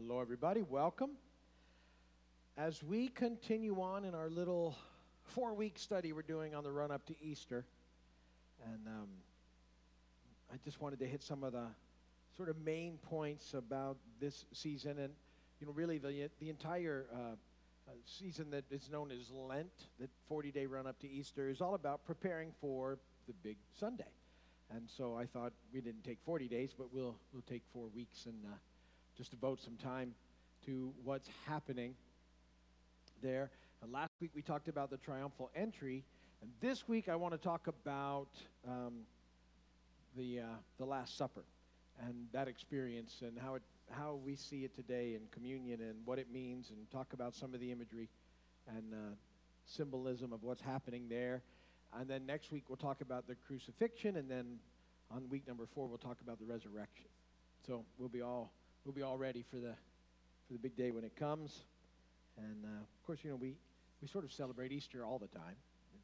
Hello, everybody. Welcome. As we continue on in our little four week study we're doing on the run up to Easter, and um, I just wanted to hit some of the sort of main points about this season and, you know, really the, the entire uh, uh, season that is known as Lent, the 40 day run up to Easter, is all about preparing for the big Sunday. And so I thought we didn't take 40 days, but we'll, we'll take four weeks and uh, just devote some time to what's happening there. And last week we talked about the triumphal entry, and this week I want to talk about um, the uh, the Last Supper and that experience and how it how we see it today in communion and what it means, and talk about some of the imagery and uh, symbolism of what's happening there. And then next week we'll talk about the crucifixion, and then on week number four we'll talk about the resurrection. So we'll be all we'll be all ready for the for the big day when it comes. And uh, of course, you know we we sort of celebrate Easter all the time.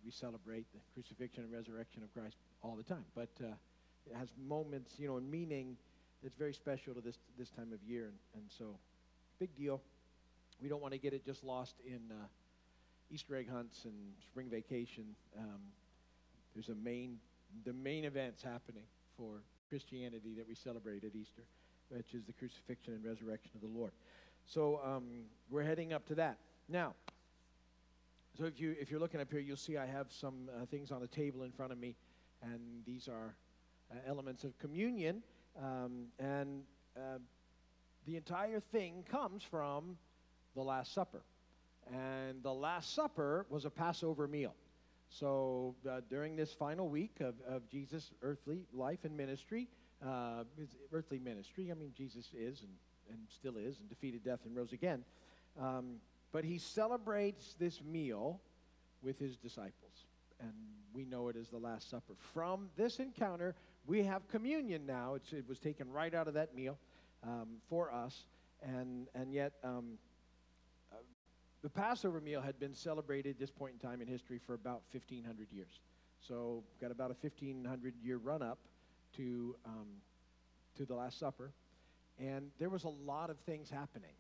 We celebrate the crucifixion and resurrection of Christ all the time, but uh, it has moments, you know, and meaning that's very special to this this time of year, and, and so big deal. We don't want to get it just lost in uh, Easter egg hunts and spring vacation. Um, there's a main the main events happening for Christianity that we celebrate at Easter which is the crucifixion and resurrection of the Lord. So um, we're heading up to that. Now, so if, you, if you're looking up here, you'll see I have some uh, things on the table in front of me, and these are uh, elements of communion. Um, and uh, the entire thing comes from the Last Supper. And the Last Supper was a Passover meal. So uh, during this final week of, of Jesus' earthly life and ministry, uh, his earthly ministry. I mean, Jesus is and, and still is and defeated death and rose again. Um, but he celebrates this meal with his disciples. And we know it as the Last Supper. From this encounter, we have communion now. It's, it was taken right out of that meal um, for us. And, and yet, um, uh, the Passover meal had been celebrated at this point in time in history for about 1,500 years. So, got about a 1,500 year run up to, um, to the Last Supper. And there was a lot of things happening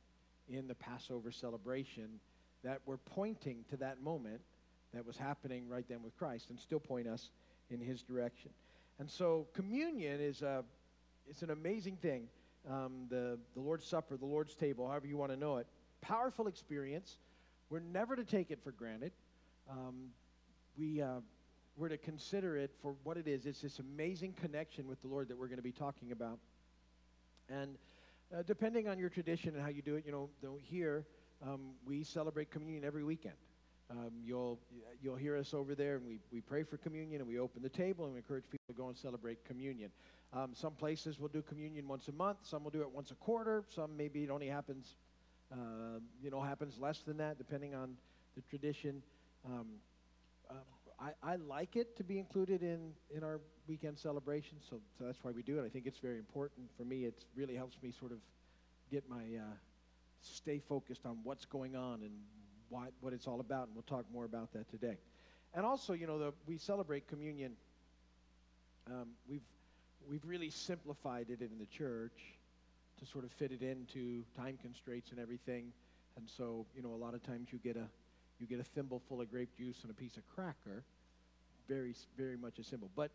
in the Passover celebration that were pointing to that moment that was happening right then with Christ and still point us in his direction. And so communion is a, it's an amazing thing. Um, the, the Lord's Supper, the Lord's table, however you want to know it, powerful experience. We're never to take it for granted. Um, we, uh, we're to consider it for what it is. It's this amazing connection with the Lord that we're going to be talking about. And uh, depending on your tradition and how you do it, you know, here um, we celebrate communion every weekend. Um, you'll you'll hear us over there, and we, we pray for communion, and we open the table, and we encourage people to go and celebrate communion. Um, some places will do communion once a month. Some will do it once a quarter. Some maybe it only happens, uh, you know, happens less than that, depending on the tradition. Um, um I, I like it to be included in, in our weekend celebration, so, so that's why we do it. I think it's very important for me. It really helps me sort of get my, uh, stay focused on what's going on and what, what it's all about, and we'll talk more about that today. And also, you know, the, we celebrate communion. Um, we've, we've really simplified it in the church to sort of fit it into time constraints and everything. And so, you know, a lot of times you get a you get a thimble full of grape juice and a piece of cracker. Very, very much a symbol. But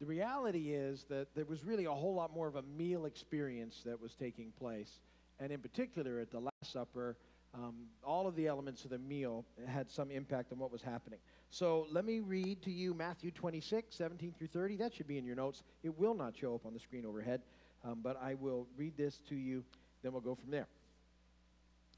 the reality is that there was really a whole lot more of a meal experience that was taking place. And in particular, at the Last Supper, um, all of the elements of the meal had some impact on what was happening. So let me read to you Matthew 26, 17 through 30. That should be in your notes. It will not show up on the screen overhead, um, but I will read this to you, then we'll go from there.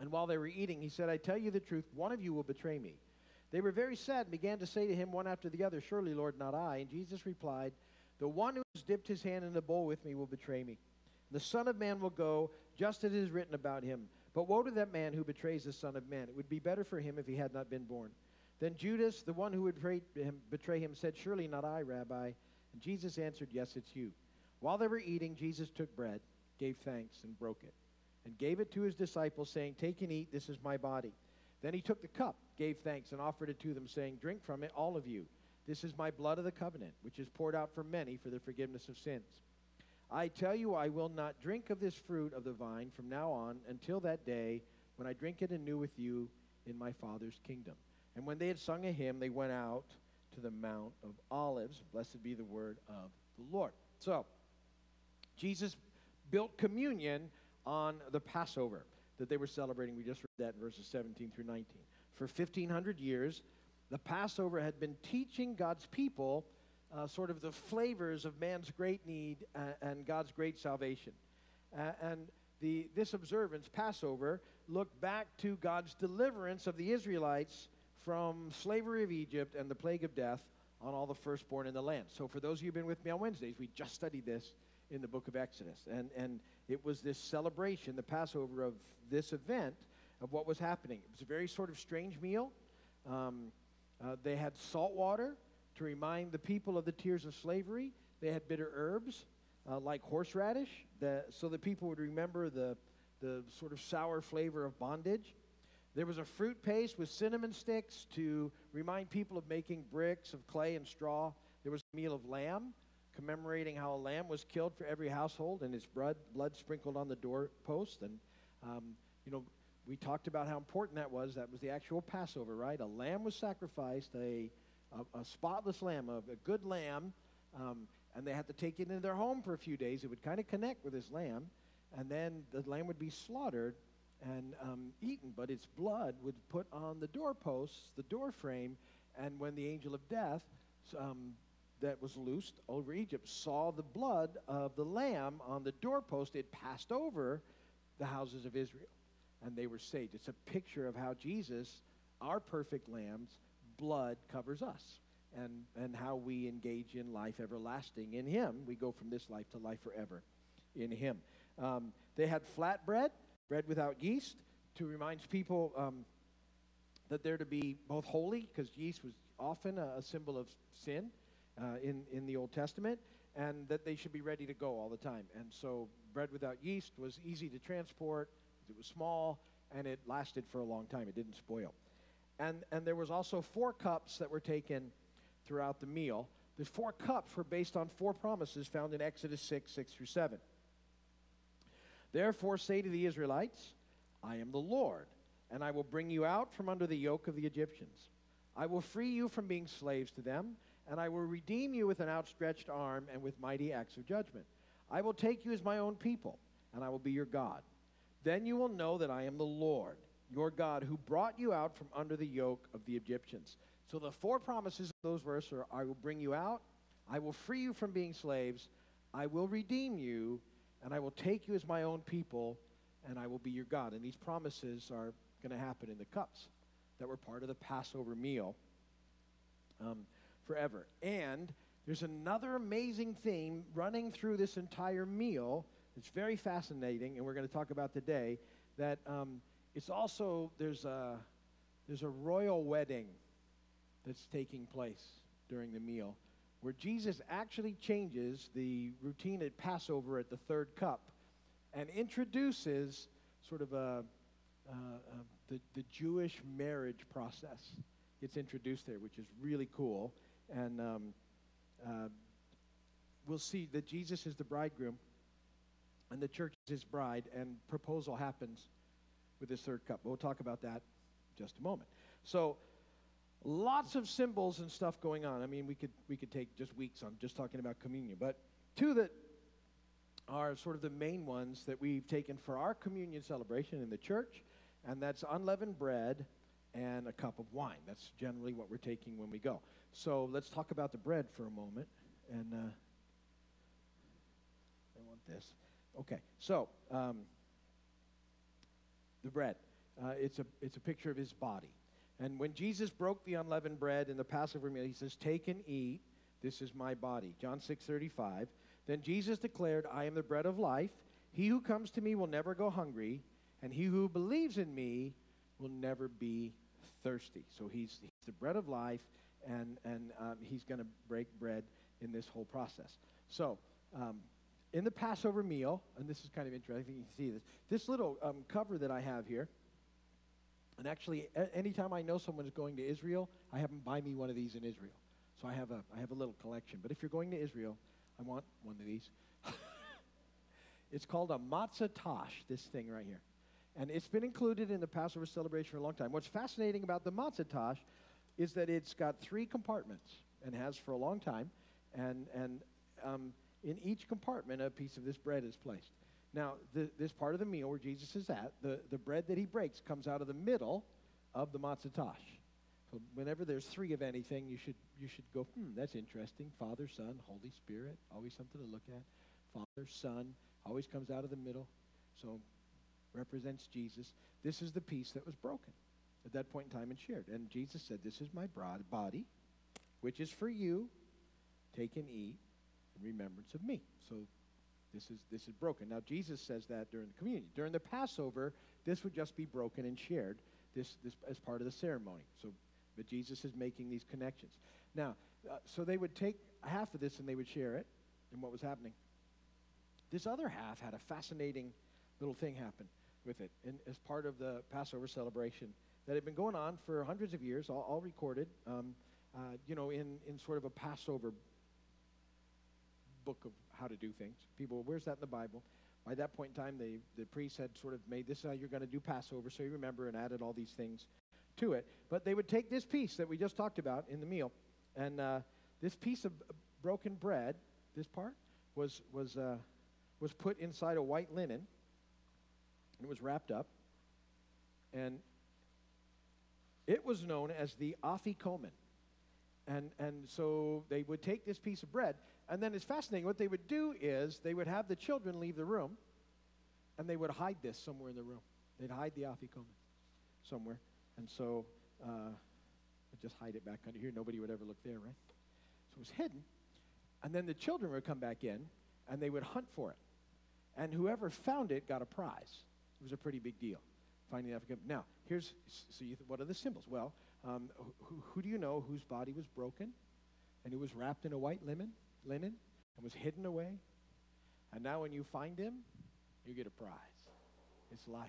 And while they were eating, he said, I tell you the truth, one of you will betray me. They were very sad and began to say to him one after the other, Surely, Lord, not I. And Jesus replied, The one who has dipped his hand in the bowl with me will betray me. The Son of Man will go just as it is written about him. But woe to that man who betrays the Son of Man. It would be better for him if he had not been born. Then Judas, the one who would betray him, said, Surely not I, Rabbi. And Jesus answered, Yes, it's you. While they were eating, Jesus took bread, gave thanks, and broke it, and gave it to his disciples, saying, Take and eat, this is my body. Then he took the cup, gave thanks, and offered it to them, saying, Drink from it, all of you. This is my blood of the covenant, which is poured out for many for the forgiveness of sins. I tell you, I will not drink of this fruit of the vine from now on until that day when I drink it anew with you in my Father's kingdom. And when they had sung a hymn, they went out to the Mount of Olives. Blessed be the word of the Lord. So, Jesus built communion on the Passover that they were celebrating. We just read that in verses 17 through 19. For 1,500 years, the Passover had been teaching God's people uh, sort of the flavors of man's great need uh, and God's great salvation. Uh, and the, this observance, Passover, looked back to God's deliverance of the Israelites from slavery of Egypt and the plague of death on all the firstborn in the land. So, for those of you who've been with me on Wednesdays, we just studied this in the book of Exodus. And, and it was this celebration, the Passover of this event, of what was happening. It was a very sort of strange meal. Um, uh, they had salt water to remind the people of the tears of slavery. They had bitter herbs uh, like horseradish, that, so that people would remember the, the sort of sour flavor of bondage. There was a fruit paste with cinnamon sticks to remind people of making bricks of clay and straw. There was a meal of lamb, commemorating how a lamb was killed for every household and its blood, blood sprinkled on the doorpost. And, um, you know, we talked about how important that was. That was the actual Passover, right? A lamb was sacrificed, a, a, a spotless lamb, a, a good lamb, um, and they had to take it into their home for a few days. It would kind of connect with this lamb, and then the lamb would be slaughtered and um, eaten, but its blood would put on the doorposts, the door frame, and when the angel of death um, that was loosed over Egypt saw the blood of the lamb on the doorpost, it passed over the houses of Israel, and they were saved. It's a picture of how Jesus, our perfect lamb's blood covers us. And, and how we engage in life everlasting in Him. We go from this life to life forever in Him. Um, they had flatbread bread without yeast, to remind people um, that they're to be both holy, because yeast was often a, a symbol of sin uh, in, in the Old Testament, and that they should be ready to go all the time. And so bread without yeast was easy to transport, it was small, and it lasted for a long time. It didn't spoil. And, and there was also four cups that were taken throughout the meal. The four cups were based on four promises found in Exodus 6, 6 through 7. Therefore, say to the Israelites, I am the Lord, and I will bring you out from under the yoke of the Egyptians. I will free you from being slaves to them, and I will redeem you with an outstretched arm and with mighty acts of judgment. I will take you as my own people, and I will be your God. Then you will know that I am the Lord, your God, who brought you out from under the yoke of the Egyptians. So the four promises of those verses are I will bring you out, I will free you from being slaves, I will redeem you, and I will take you as my own people, and I will be your God. And these promises are going to happen in the cups that were part of the Passover meal um, forever. And there's another amazing theme running through this entire meal. It's very fascinating, and we're going to talk about today. That um, it's also there's a there's a royal wedding that's taking place during the meal where Jesus actually changes the routine at Passover at the third cup and introduces sort of a, uh, uh, the, the Jewish marriage process. It's introduced there, which is really cool. And um, uh, we'll see that Jesus is the bridegroom and the church is his bride, and proposal happens with this third cup. We'll talk about that just a moment. So, lots of symbols and stuff going on. I mean, we could we could take just weeks on just talking about communion, but two that are sort of the main ones that we've taken for our communion celebration in the church, and that's unleavened bread and a cup of wine. That's generally what we're taking when we go. So let's talk about the bread for a moment. And uh, I want this. Okay, so um, the bread. Uh, it's a it's a picture of his body. And when Jesus broke the unleavened bread in the Passover meal, he says, Take and eat. This is my body. John 6 35. Then Jesus declared, I am the bread of life. He who comes to me will never go hungry, and he who believes in me will never be thirsty. So he's, he's the bread of life, and, and um, he's going to break bread in this whole process. So, um, in the Passover meal, and this is kind of interesting, you can see this, this little um, cover that I have here, and actually, a- anytime I know someone is going to Israel, I have them buy me one of these in Israel. So I have a, I have a little collection. But if you're going to Israel, I want one of these. it's called a matzah tash, this thing right here. And it's been included in the Passover celebration for a long time. What's fascinating about the matzah tash is that it's got three compartments and has for a long time. And, and um, in each compartment, a piece of this bread is placed. Now, the, this part of the meal where Jesus is at, the, the bread that he breaks comes out of the middle of the matzah tash. So whenever there's three of anything, you should, you should go, hmm, that's interesting. Father, Son, Holy Spirit, always something to look at. Father, Son, always comes out of the middle. So represents Jesus. This is the piece that was broken at that point in time and shared. And Jesus said, This is my body, which is for you. Take and eat in remembrance of me. So this is this is broken. Now Jesus says that during the communion. During the Passover, this would just be broken and shared. This this as part of the ceremony. So but Jesus is making these connections. Now, uh, so they would take half of this and they would share it. And what was happening? This other half had a fascinating little thing happen with it in, as part of the Passover celebration that had been going on for hundreds of years, all, all recorded, um, uh, you know, in, in sort of a Passover book of how to do things. People, where's that in the Bible? By that point in time, they, the priests had sort of made this is how you're going to do Passover, so you remember and added all these things to it. But they would take this piece that we just talked about in the meal, and uh, this piece of broken bread, this part, was, was, uh, was put inside a white linen, and it was wrapped up, and it was known as the afikomen. And, and so they would take this piece of bread, and then it's fascinating. What they would do is they would have the children leave the room, and they would hide this somewhere in the room. They'd hide the afikomen somewhere. And so uh, just hide it back under here. Nobody would ever look there, right? So it was hidden. And then the children would come back in, and they would hunt for it. And whoever found it got a prize. It was a pretty big deal, finding the afikomen. Now, here's, so you what are the symbols? Well, um, who, who do you know whose body was broken, and who was wrapped in a white linen, linen, and was hidden away? And now when you find him, you get a prize. It's life.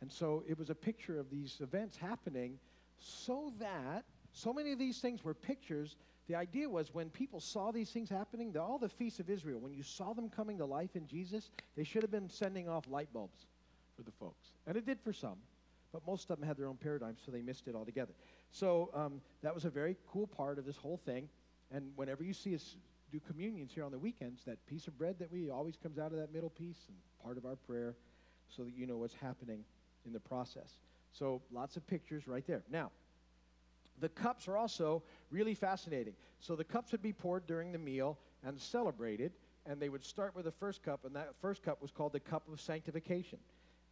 And so it was a picture of these events happening so that so many of these things were pictures. The idea was when people saw these things happening, the, all the feasts of Israel, when you saw them coming to life in Jesus, they should have been sending off light bulbs for the folks. And it did for some, but most of them had their own paradigms, so they missed it altogether. So um, that was a very cool part of this whole thing. And whenever you see us do communions here on the weekends, that piece of bread that we always comes out of that middle piece and part of our prayer so that you know what's happening in the process. So lots of pictures right there. Now, the cups are also really fascinating. So the cups would be poured during the meal and celebrated, and they would start with the first cup, and that first cup was called the cup of sanctification.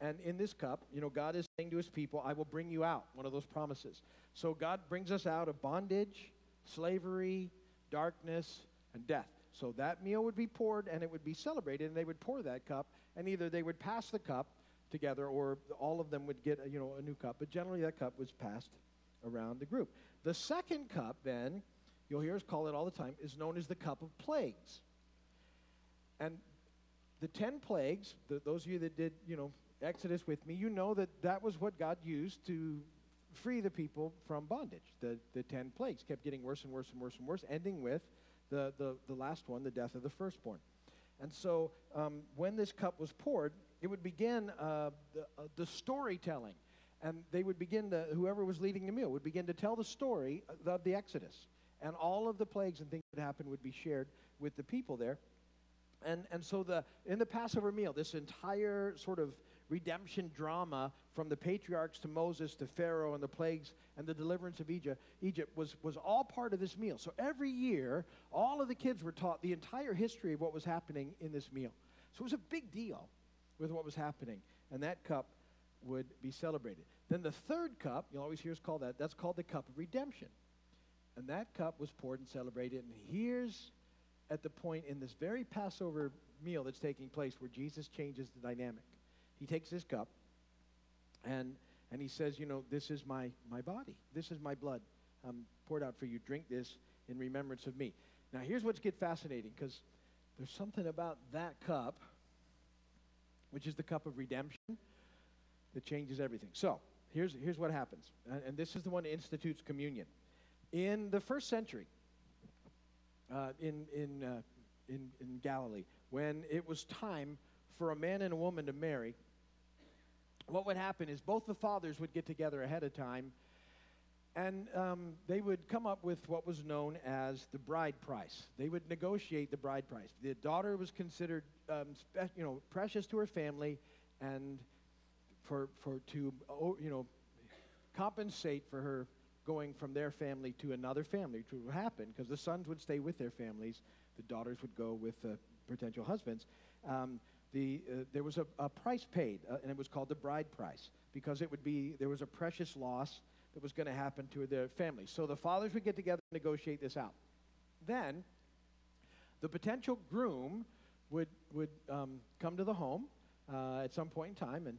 And in this cup, you know, God is saying to his people, I will bring you out, one of those promises. So God brings us out of bondage, slavery, darkness, and death. So that meal would be poured and it would be celebrated, and they would pour that cup, and either they would pass the cup together or all of them would get, you know, a new cup. But generally, that cup was passed around the group. The second cup, then, you'll hear us call it all the time, is known as the cup of plagues. And the 10 plagues, the, those of you that did, you know, Exodus with me, you know that that was what God used to free the people from bondage. The, the 10 plagues kept getting worse and worse and worse and worse, ending with the, the, the last one, the death of the firstborn. And so um, when this cup was poured, it would begin uh, the, uh, the storytelling. And they would begin to, whoever was leading the meal would begin to tell the story of the Exodus. And all of the plagues and things that happened would be shared with the people there. And, and so the, in the Passover meal, this entire sort of redemption drama from the patriarchs to Moses to Pharaoh and the plagues and the deliverance of Egypt, Egypt was, was all part of this meal. So every year, all of the kids were taught the entire history of what was happening in this meal. So it was a big deal with what was happening. And that cup would be celebrated. Then the third cup, you'll always hear us call that, that's called the cup of redemption. And that cup was poured and celebrated. And here's at the point in this very Passover meal that's taking place where Jesus changes the dynamic. He takes this cup and, and he says, You know, this is my, my body, this is my blood um, poured out for you. Drink this in remembrance of me. Now, here's what's get fascinating because there's something about that cup, which is the cup of redemption, that changes everything. So, here's, here's what happens. And, and this is the one that institutes communion. In the first century, uh, in, in, uh, in, in Galilee, when it was time for a man and a woman to marry, what would happen is both the fathers would get together ahead of time and um, they would come up with what was known as the bride price. They would negotiate the bride price. The daughter was considered, um, spe- you know, precious to her family, and for for to you know compensate for her going from their family to another family, which would happen because the sons would stay with their families, the daughters would go with uh, potential husbands. Um, the, uh, there was a, a price paid, uh, and it was called the bride price because it would be there was a precious loss that was going to happen to their family. So the fathers would get together and negotiate this out. Then the potential groom would would um, come to the home uh, at some point in time and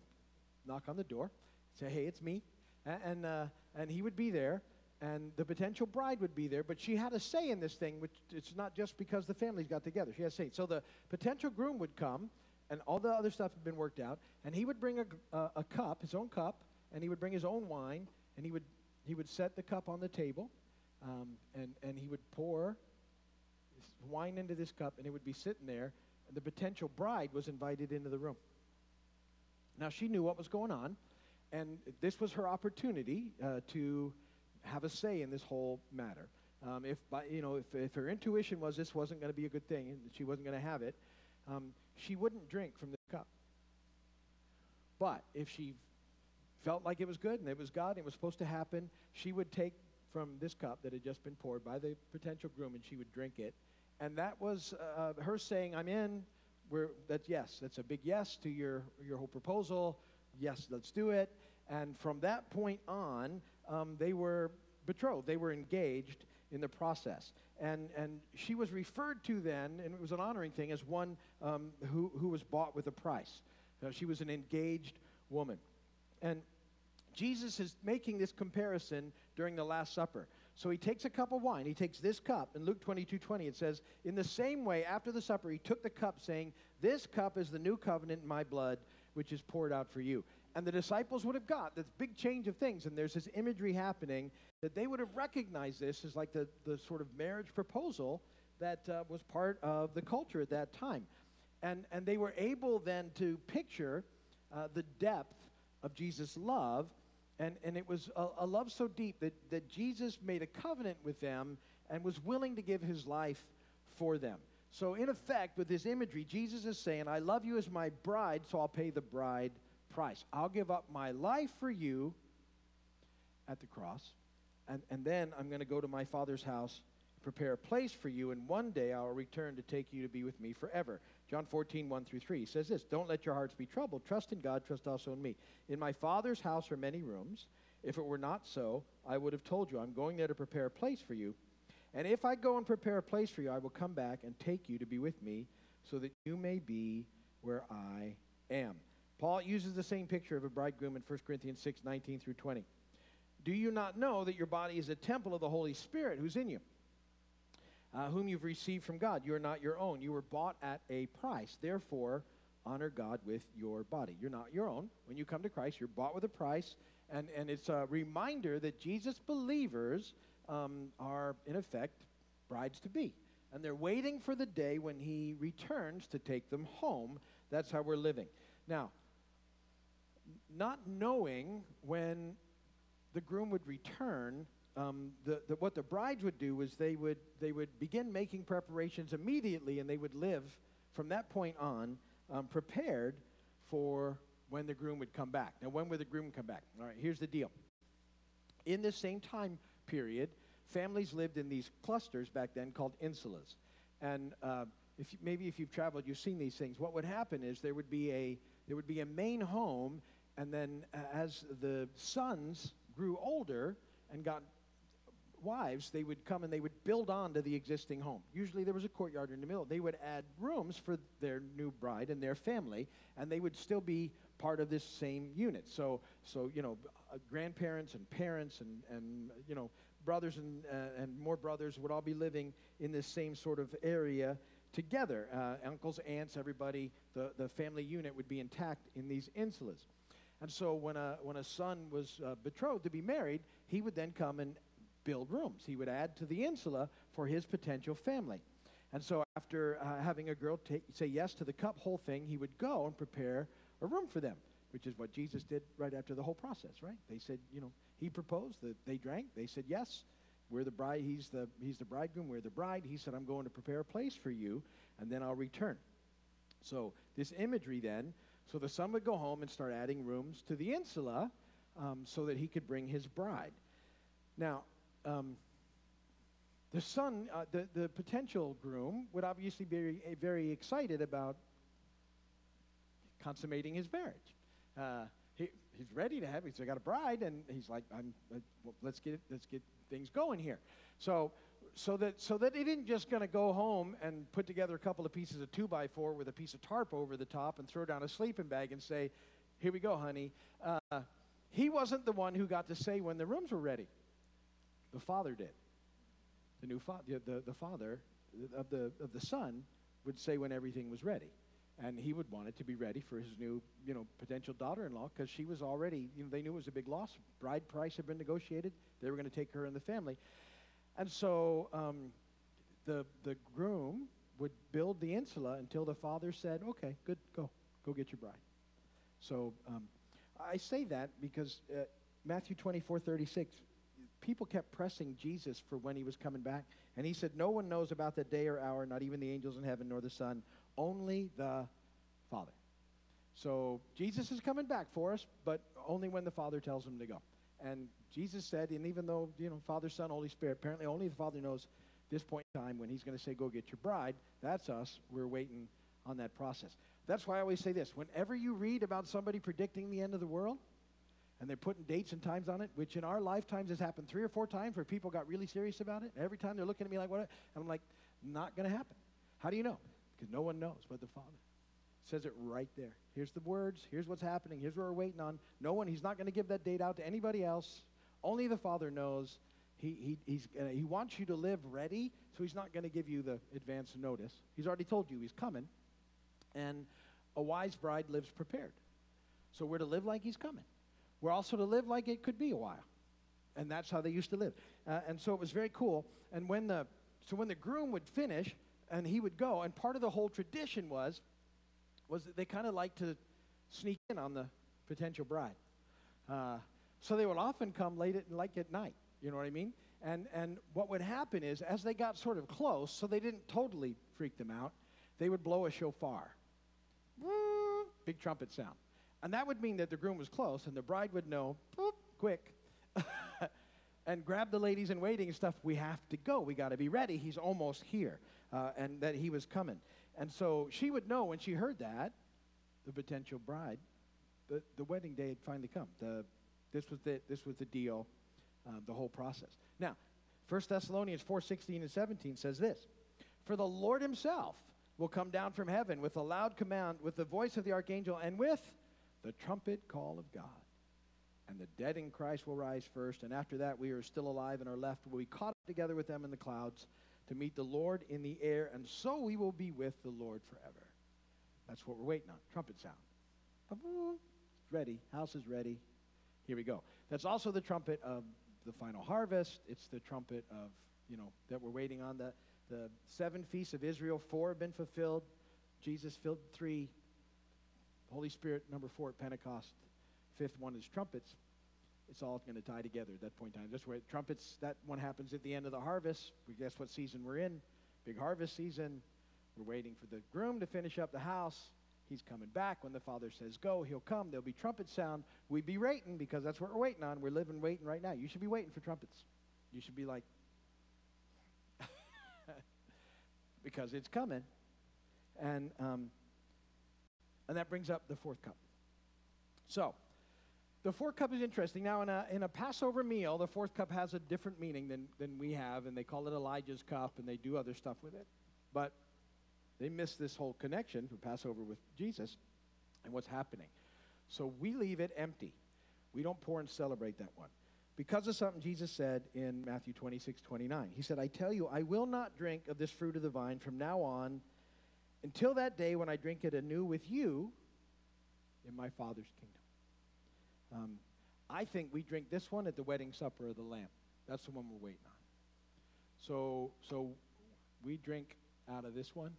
knock on the door, say, "Hey, it's me," and and, uh, and he would be there. And the potential bride would be there, but she had a say in this thing, which it's not just because the families got together. She had a say. So the potential groom would come, and all the other stuff had been worked out. And he would bring a, a, a, cup, his own cup, and he would bring his own wine, and he would, he would set the cup on the table, um, and, and he would pour wine into this cup, and it would be sitting there, and the potential bride was invited into the room. Now, she knew what was going on, and this was her opportunity uh, to have a say in this whole matter. Um, if, by, you know, if, if her intuition was this wasn't going to be a good thing, and she wasn't going to have it, um, she wouldn't drink from the cup. But if she felt like it was good and it was God and it was supposed to happen, she would take from this cup that had just been poured by the potential groom and she would drink it. And that was uh, her saying, I'm in. We're, that's yes, that's a big yes to your, your whole proposal. Yes, let's do it. And from that point on, um, they were betrothed, they were engaged in the process. And, and she was referred to then, and it was an honoring thing, as one um, who, who was bought with a price. She was an engaged woman. And Jesus is making this comparison during the Last Supper. So he takes a cup of wine. He takes this cup. In Luke 22 20, it says, In the same way, after the supper, he took the cup, saying, This cup is the new covenant in my blood, which is poured out for you. And the disciples would have got this big change of things. And there's this imagery happening that they would have recognized this as like the, the sort of marriage proposal that uh, was part of the culture at that time. And, and they were able then to picture uh, the depth of Jesus' love. And, and it was a, a love so deep that, that Jesus made a covenant with them and was willing to give his life for them. So, in effect, with this imagery, Jesus is saying, I love you as my bride, so I'll pay the bride price. I'll give up my life for you at the cross, and, and then I'm going to go to my Father's house, prepare a place for you, and one day I'll return to take you to be with me forever. John 14, 1 through 3 says this Don't let your hearts be troubled. Trust in God, trust also in me. In my Father's house are many rooms. If it were not so, I would have told you, I'm going there to prepare a place for you. And if I go and prepare a place for you, I will come back and take you to be with me, so that you may be where I am. Paul uses the same picture of a bridegroom in 1 Corinthians 6 19 through 20. Do you not know that your body is a temple of the Holy Spirit who's in you, uh, whom you've received from God? You are not your own. You were bought at a price. Therefore, honor God with your body. You're not your own. When you come to Christ, you're bought with a price. And, and it's a reminder that Jesus believers um, are, in effect, brides to be. And they're waiting for the day when he returns to take them home. That's how we're living. Now, not knowing when the groom would return, um, the, the, what the brides would do was they would, they would begin making preparations immediately and they would live from that point on um, prepared for when the groom would come back. Now, when would the groom come back? All right, here's the deal. In this same time period, families lived in these clusters back then called insulas. And uh, if you, maybe if you've traveled, you've seen these things. What would happen is there would be a, there would be a main home, and then uh, as the sons grew older and got wives, they would come and they would build on to the existing home. Usually there was a courtyard in the middle. They would add rooms for their new bride and their family, and they would still be part of this same unit. So, so you know, uh, grandparents and parents and, and you know, brothers and, uh, and more brothers would all be living in this same sort of area together. Uh, uncles, aunts, everybody, the, the family unit would be intact in these insulas. And so when a, when a son was uh, betrothed to be married, he would then come and build rooms. He would add to the insula for his potential family. And so after uh, having a girl say yes to the cup whole thing, he would go and prepare a room for them, which is what Jesus did right after the whole process, right? They said, you know, he proposed, that they drank, they said yes. We're the bride, he's the he's the bridegroom, we're the bride. He said, I'm going to prepare a place for you, and then I'll return. So this imagery then, so the son would go home and start adding rooms to the insula um, so that he could bring his bride. Now, um, the son, uh, the, the potential groom, would obviously be very, very excited about consummating his marriage. Uh, he, he's ready to have. He's got a bride, and he's like, "I'm. Uh, well, let's get let's get things going here." So, so that so that he didn't just going to go home and put together a couple of pieces of two by four with a piece of tarp over the top and throw down a sleeping bag and say, "Here we go, honey." Uh, he wasn't the one who got to say when the rooms were ready. The father did. The new father, the, the father of the of the son would say when everything was ready and he would want it to be ready for his new, you know, potential daughter-in-law because she was already, you know, they knew it was a big loss. Bride price had been negotiated. They were going to take her and the family, and so um, the the groom would build the insula until the father said, "Okay, good, go, go get your bride." So um, I say that because uh, Matthew twenty-four thirty-six. People kept pressing Jesus for when he was coming back. And he said, No one knows about the day or hour, not even the angels in heaven nor the Son, only the Father. So Jesus is coming back for us, but only when the Father tells him to go. And Jesus said, and even though, you know, Father, Son, Holy Spirit, apparently only the Father knows this point in time when he's going to say, go get your bride. That's us. We're waiting on that process. That's why I always say this. Whenever you read about somebody predicting the end of the world, and they're putting dates and times on it, which in our lifetimes has happened three or four times where people got really serious about it. Every time they're looking at me like, what? And I'm like, not going to happen. How do you know? because no one knows but the Father. Says it right there. Here's the words. Here's what's happening. Here's what we're waiting on. No one, he's not going to give that date out to anybody else. Only the Father knows. He, he, he's, uh, he wants you to live ready, so he's not going to give you the advance notice. He's already told you he's coming. And a wise bride lives prepared. So we're to live like he's coming. We're also to live like it could be a while. And that's how they used to live. Uh, and so it was very cool. And when the, so when the groom would finish, and he would go. And part of the whole tradition was, was that they kind of like to sneak in on the potential bride. Uh, so they would often come late at like at night. You know what I mean? And and what would happen is, as they got sort of close, so they didn't totally freak them out, they would blow a shofar, big trumpet sound, and that would mean that the groom was close, and the bride would know, quick. and grab the ladies in waiting and stuff. We have to go. We got to be ready. He's almost here uh, and that he was coming. And so she would know when she heard that, the potential bride, the, the wedding day had finally come. The, this, was the, this was the deal, uh, the whole process. Now, 1 Thessalonians 4 16 and 17 says this For the Lord himself will come down from heaven with a loud command, with the voice of the archangel, and with the trumpet call of God. And the dead in Christ will rise first, and after that we are still alive and are left will be caught up together with them in the clouds to meet the Lord in the air, and so we will be with the Lord forever. That's what we're waiting on. Trumpet sound. Ready. House is ready. Here we go. That's also the trumpet of the final harvest. It's the trumpet of, you know, that we're waiting on. The, the seven feasts of Israel, four have been fulfilled. Jesus filled three. Holy Spirit, number four at Pentecost. Fifth one is trumpets it's all going to tie together at that point in time. Just where trumpets, that one happens at the end of the harvest. We guess what season we're in. Big harvest season. We're waiting for the groom to finish up the house. He's coming back. When the father says go, he'll come. There'll be trumpet sound. We'd be waiting because that's what we're waiting on. We're living waiting right now. You should be waiting for trumpets. You should be like, because it's coming. And, um, and that brings up the fourth cup. So, the fourth cup is interesting. Now, in a, in a Passover meal, the fourth cup has a different meaning than, than we have, and they call it Elijah's cup, and they do other stuff with it. But they miss this whole connection for Passover with Jesus and what's happening. So we leave it empty. We don't pour and celebrate that one. Because of something Jesus said in Matthew 26, 29. He said, I tell you, I will not drink of this fruit of the vine from now on until that day when I drink it anew with you in my Father's kingdom. Um, I think we drink this one at the wedding supper of the Lamb. That's the one we're waiting on. So, so we drink out of this one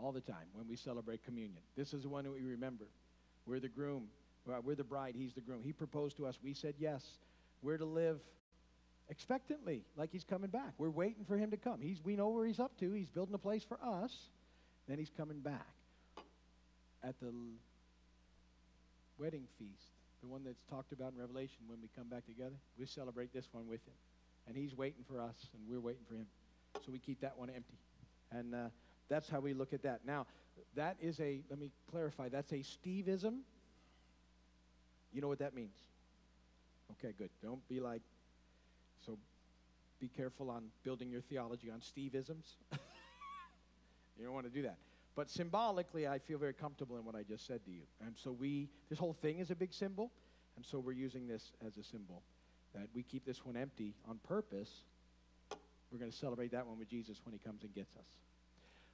all the time when we celebrate communion. This is the one that we remember. We're the groom. We're the bride. He's the groom. He proposed to us. We said yes. We're to live expectantly, like he's coming back. We're waiting for him to come. He's, we know where he's up to. He's building a place for us. Then he's coming back. At the wedding feast, the one that's talked about in Revelation when we come back together, we celebrate this one with him. And he's waiting for us, and we're waiting for him. So we keep that one empty. And uh, that's how we look at that. Now, that is a, let me clarify, that's a Steveism. You know what that means? Okay, good. Don't be like, so be careful on building your theology on Steveisms. you don't want to do that. But symbolically, I feel very comfortable in what I just said to you. And so we, this whole thing is a big symbol. And so we're using this as a symbol that we keep this one empty on purpose. We're going to celebrate that one with Jesus when he comes and gets us.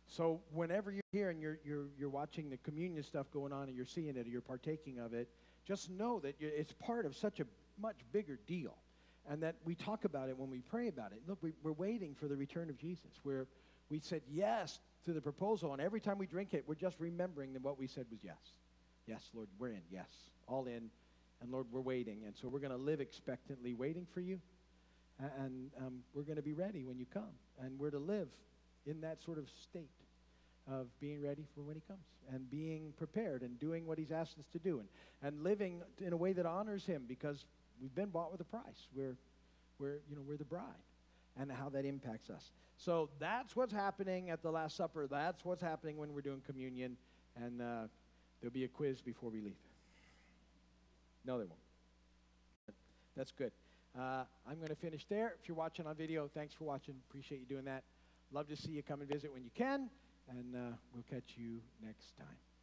So whenever you're here and you're, you're, you're watching the communion stuff going on and you're seeing it or you're partaking of it, just know that it's part of such a much bigger deal. And that we talk about it when we pray about it. Look, we, we're waiting for the return of Jesus. We're, we said yes to the proposal, and every time we drink it, we're just remembering that what we said was yes. Yes, Lord, we're in. Yes, all in. And Lord, we're waiting. And so we're going to live expectantly, waiting for you. And um, we're going to be ready when you come. And we're to live in that sort of state of being ready for when he comes and being prepared and doing what he's asked us to do and, and living in a way that honors him because we've been bought with a price. We're, we're, you know, we're the bride and how that impacts us. So that's what's happening at the Last Supper. That's what's happening when we're doing communion. And uh, there'll be a quiz before we leave. No, there won't. That's good. Uh, I'm going to finish there. If you're watching on video, thanks for watching. Appreciate you doing that. Love to see you come and visit when you can. And uh, we'll catch you next time.